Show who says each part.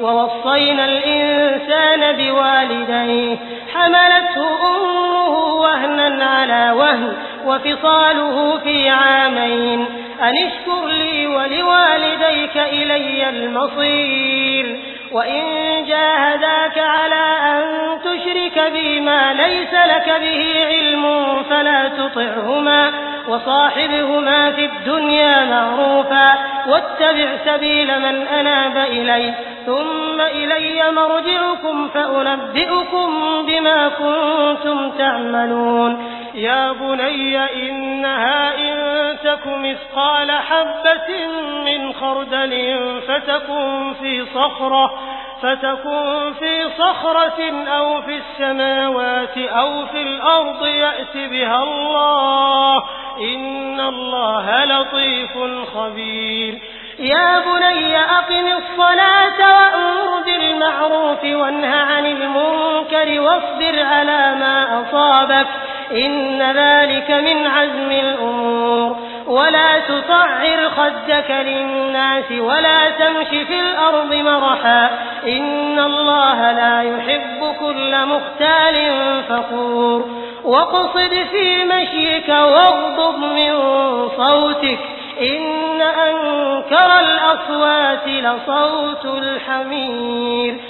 Speaker 1: ووصينا الإنسان بوالديه حملته أمه وهنا على وهن وفصاله في عامين أن اشكر لي ولوالديك إلي المصير وإن جاهداك على أن تشرك بي ما ليس لك به علم فلا تطعهما وصاحبهما في الدنيا معروفا. واتبع سبيل من أناب إلي ثم إلي مرجعكم فأنبئكم بما كنتم تعملون.
Speaker 2: يا بني إنها إن تك مثقال حبة من خردل فتكن في صخرة. فتكن في صخرة أو في السماوات أو في الأرض يأت بها الله. إن الله لطيف خبير.
Speaker 1: يا بني أقم الصلاة وأمر بالمعروف وانه عن المنكر واصبر على ما أصابك. إن ذلك من عزم الأمور. ولا تصعر خدك للناس ولا تمش في الأرض مرحا. إن الله لا يحب كل مختال فخور. واقصد في مشيك واغضب من صوتك. إن أنكر الأصوات لصوت الحمير.